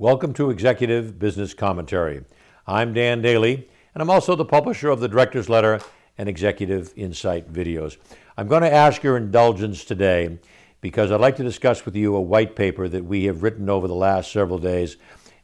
Welcome to Executive Business Commentary. I'm Dan Daly, and I'm also the publisher of the Director's Letter and Executive Insight videos. I'm going to ask your indulgence today because I'd like to discuss with you a white paper that we have written over the last several days.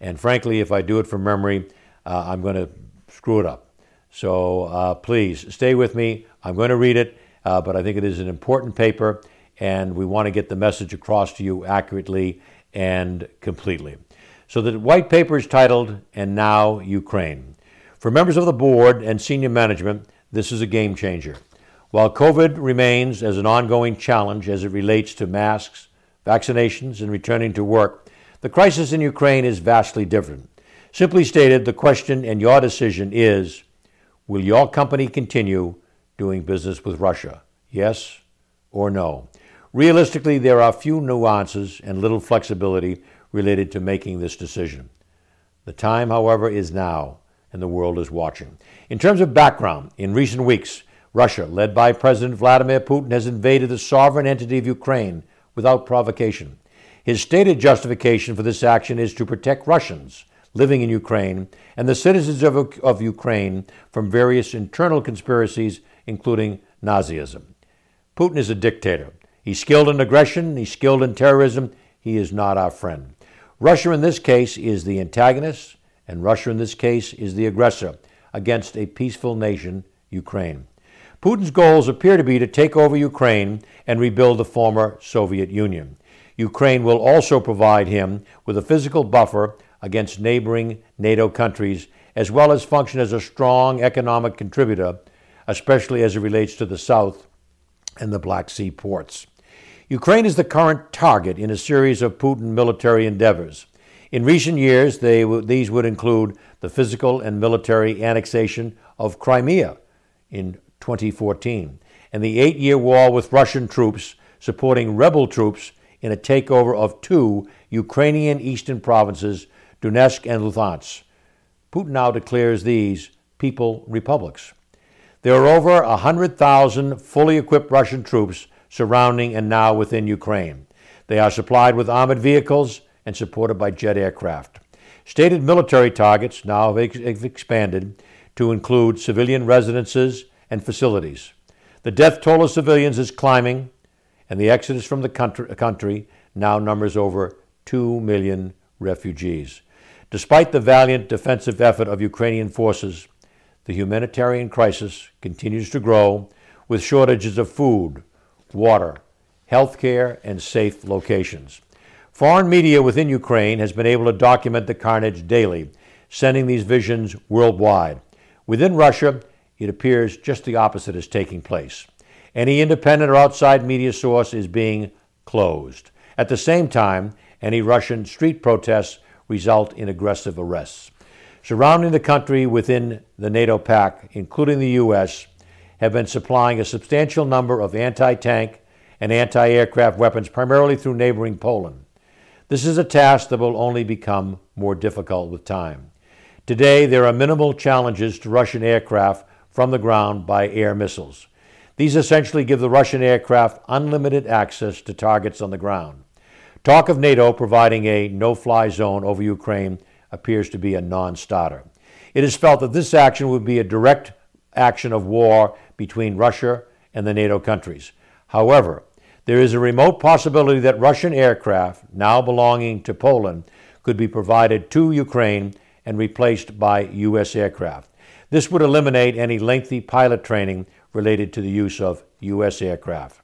And frankly, if I do it from memory, uh, I'm going to screw it up. So uh, please stay with me. I'm going to read it, uh, but I think it is an important paper, and we want to get the message across to you accurately and completely. So the white paper is titled, And Now Ukraine. For members of the board and senior management, this is a game changer. While COVID remains as an ongoing challenge as it relates to masks, vaccinations, and returning to work, the crisis in Ukraine is vastly different. Simply stated, the question and your decision is Will your company continue doing business with Russia? Yes or no? Realistically, there are few nuances and little flexibility related to making this decision. The time, however, is now, and the world is watching. In terms of background, in recent weeks, Russia, led by President Vladimir Putin, has invaded the sovereign entity of Ukraine without provocation. His stated justification for this action is to protect Russians living in Ukraine and the citizens of, of Ukraine from various internal conspiracies, including Nazism. Putin is a dictator. He's skilled in aggression, he's skilled in terrorism. He is not our friend. Russia, in this case, is the antagonist, and Russia, in this case, is the aggressor against a peaceful nation, Ukraine. Putin's goals appear to be to take over Ukraine and rebuild the former Soviet Union. Ukraine will also provide him with a physical buffer against neighboring NATO countries, as well as function as a strong economic contributor, especially as it relates to the South and the Black Sea ports. Ukraine is the current target in a series of Putin military endeavors. In recent years, they, these would include the physical and military annexation of Crimea in 2014 and the eight year war with Russian troops supporting rebel troops in a takeover of two Ukrainian eastern provinces, Donetsk and Luhansk. Putin now declares these people republics. There are over 100,000 fully equipped Russian troops surrounding and now within Ukraine. They are supplied with armored vehicles and supported by jet aircraft. Stated military targets now have expanded to include civilian residences and facilities. The death toll of civilians is climbing, and the exodus from the country now numbers over 2 million refugees. Despite the valiant defensive effort of Ukrainian forces, the humanitarian crisis continues to grow with shortages of food, water, health care, and safe locations. Foreign media within Ukraine has been able to document the carnage daily, sending these visions worldwide. Within Russia, it appears just the opposite is taking place. Any independent or outside media source is being closed. At the same time, any Russian street protests result in aggressive arrests. Surrounding the country within the NATO pact, including the U.S., have been supplying a substantial number of anti tank and anti aircraft weapons, primarily through neighboring Poland. This is a task that will only become more difficult with time. Today, there are minimal challenges to Russian aircraft from the ground by air missiles. These essentially give the Russian aircraft unlimited access to targets on the ground. Talk of NATO providing a no fly zone over Ukraine appears to be a non starter. It is felt that this action would be a direct action of war between Russia and the NATO countries. However, there is a remote possibility that Russian aircraft, now belonging to Poland, could be provided to Ukraine and replaced by U.S. aircraft. This would eliminate any lengthy pilot training related to the use of U.S. aircraft.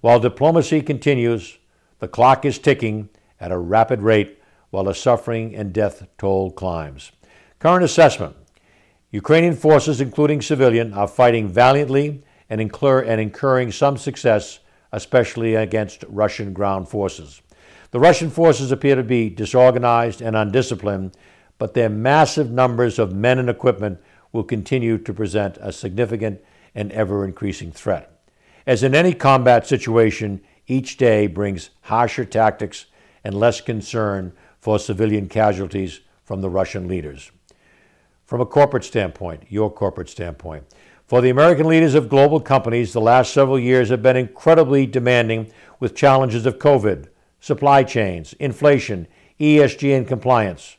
While diplomacy continues, the clock is ticking at a rapid rate while the suffering and death toll climbs. Current assessment Ukrainian forces, including civilian, are fighting valiantly and, incur- and incurring some success, especially against Russian ground forces. The Russian forces appear to be disorganized and undisciplined, but their massive numbers of men and equipment will continue to present a significant and ever increasing threat. As in any combat situation, each day brings harsher tactics and less concern for civilian casualties from the Russian leaders from a corporate standpoint, your corporate standpoint. For the American leaders of global companies, the last several years have been incredibly demanding with challenges of COVID, supply chains, inflation, ESG and compliance.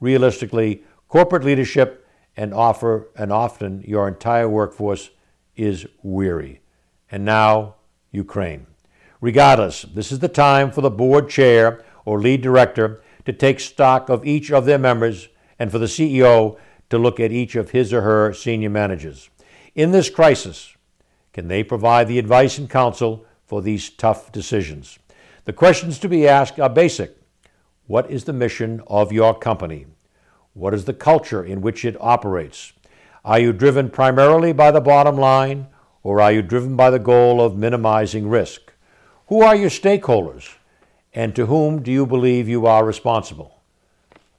Realistically, corporate leadership and offer and often your entire workforce is weary. And now, Ukraine. Regardless, this is the time for the board chair or lead director to take stock of each of their members and for the CEO to look at each of his or her senior managers. In this crisis, can they provide the advice and counsel for these tough decisions? The questions to be asked are basic. What is the mission of your company? What is the culture in which it operates? Are you driven primarily by the bottom line, or are you driven by the goal of minimizing risk? Who are your stakeholders, and to whom do you believe you are responsible?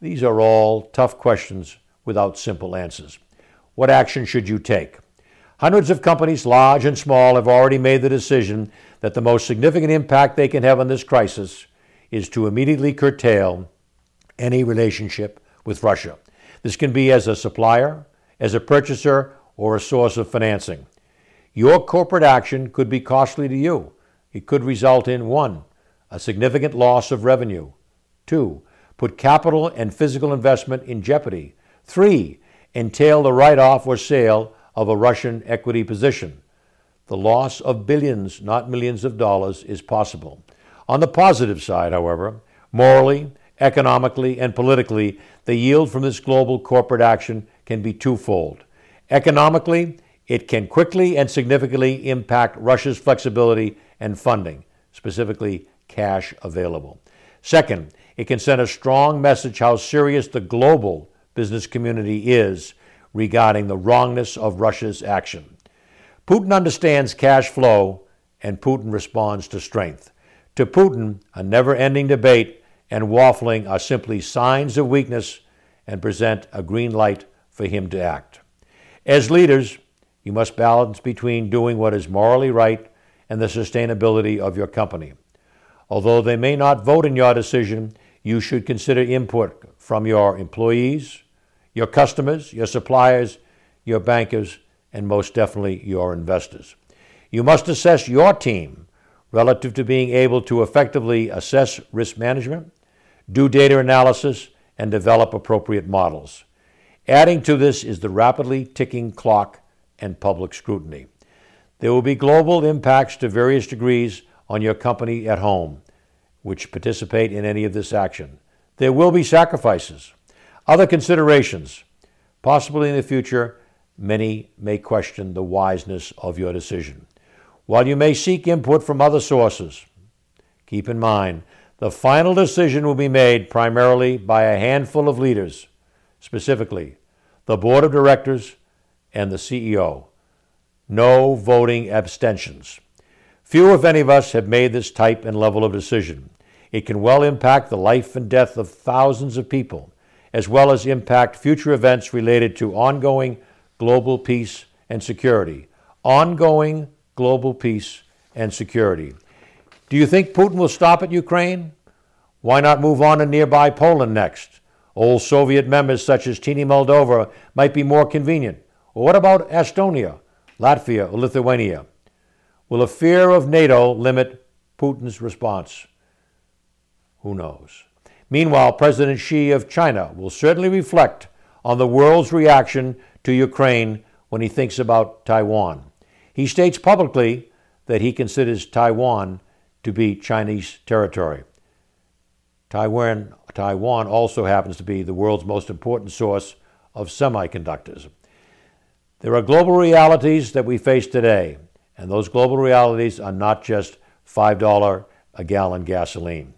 These are all tough questions without simple answers. What action should you take? Hundreds of companies, large and small, have already made the decision that the most significant impact they can have on this crisis is to immediately curtail any relationship with Russia. This can be as a supplier, as a purchaser, or a source of financing. Your corporate action could be costly to you. It could result in 1. A significant loss of revenue. 2. Put capital and physical investment in jeopardy. 3. Entail the write off or sale of a Russian equity position. The loss of billions, not millions of dollars, is possible. On the positive side, however, morally, economically, and politically, the yield from this global corporate action can be twofold. Economically, it can quickly and significantly impact Russia's flexibility and funding, specifically cash available. Second, it can send a strong message how serious the global business community is regarding the wrongness of Russia's action. Putin understands cash flow, and Putin responds to strength. To Putin, a never ending debate and waffling are simply signs of weakness and present a green light for him to act. As leaders, you must balance between doing what is morally right and the sustainability of your company. Although they may not vote in your decision, you should consider input from your employees, your customers, your suppliers, your bankers, and most definitely your investors. You must assess your team relative to being able to effectively assess risk management, do data analysis, and develop appropriate models. Adding to this is the rapidly ticking clock and public scrutiny. There will be global impacts to various degrees on your company at home, which participate in any of this action. There will be sacrifices. Other considerations. Possibly in the future, many may question the wiseness of your decision. While you may seek input from other sources, keep in mind the final decision will be made primarily by a handful of leaders, specifically the board of directors and the CEO. No voting abstentions. Few, if any of us, have made this type and level of decision. It can well impact the life and death of thousands of people as well as impact future events related to ongoing global peace and security. Ongoing global peace and security. Do you think Putin will stop at Ukraine? Why not move on to nearby Poland next? Old Soviet members such as teeny Moldova might be more convenient. Or what about Estonia, Latvia, or Lithuania? Will a fear of NATO limit Putin's response? Who knows? Meanwhile, President Xi of China will certainly reflect on the world's reaction to Ukraine when he thinks about Taiwan. He states publicly that he considers Taiwan to be Chinese territory. Taiwan, Taiwan also happens to be the world's most important source of semiconductors. There are global realities that we face today, and those global realities are not just $5 a gallon gasoline.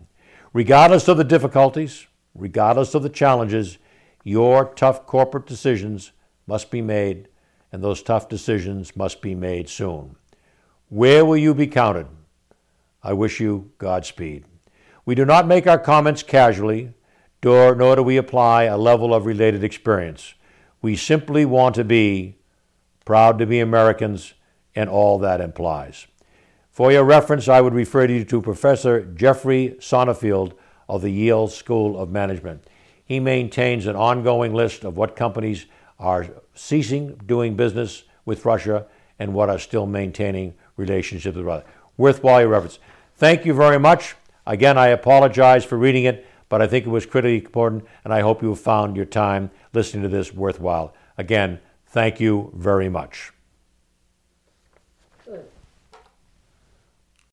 Regardless of the difficulties, regardless of the challenges, your tough corporate decisions must be made, and those tough decisions must be made soon. Where will you be counted? I wish you Godspeed. We do not make our comments casually, nor, do we apply a level of related experience. We simply want to be proud to be Americans and all that implies. For your reference, I would refer you to Professor Jeffrey Sonnenfeld of the Yale School of Management. He maintains an ongoing list of what companies are ceasing doing business with Russia and what are still maintaining relationships with Russia. Worthwhile reference. Thank you very much. Again, I apologize for reading it, but I think it was critically important, and I hope you found your time listening to this worthwhile. Again, thank you very much.